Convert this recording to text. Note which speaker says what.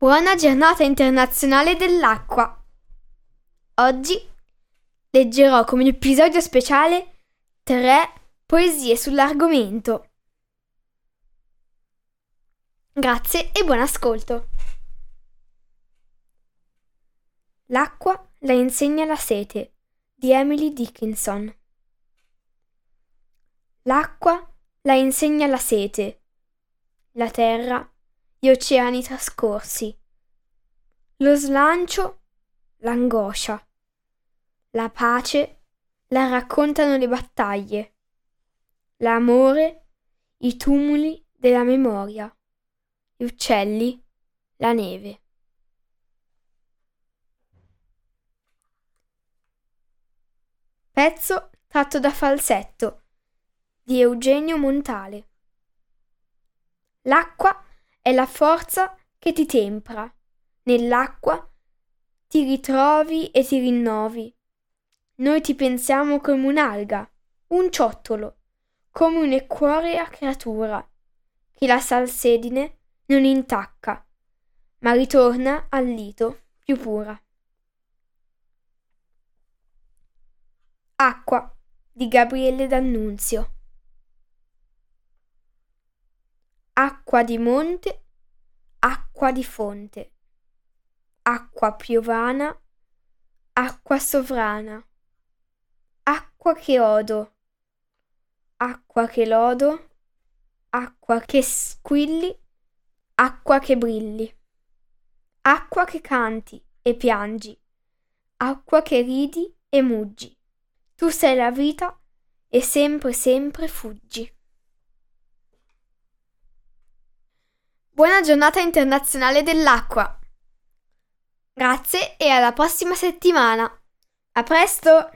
Speaker 1: Buona giornata internazionale dell'acqua! Oggi leggerò come episodio speciale tre poesie sull'argomento. Grazie e buon ascolto! L'acqua la insegna la sete di Emily Dickinson. L'acqua la insegna la sete, la terra gli oceani trascorsi, lo slancio, l'angoscia, la pace la raccontano le battaglie, l'amore, i tumuli della memoria, gli uccelli, la neve. Pezzo tratto da falsetto di Eugenio Montale. L'acqua è la forza che ti tempra. Nell'acqua ti ritrovi e ti rinnovi. Noi ti pensiamo come un'alga, un ciottolo, come un'equorea creatura, che la salsedine non intacca, ma ritorna al lito più pura. Acqua di Gabriele D'Annunzio. Acqua di monte, acqua di fonte, acqua piovana, acqua sovrana, acqua che odo, acqua che lodo, acqua che squilli, acqua che brilli, acqua che canti e piangi, acqua che ridi e muggi. Tu sei la vita e sempre, sempre fuggi. Buona giornata internazionale dell'acqua. Grazie e alla prossima settimana. A presto!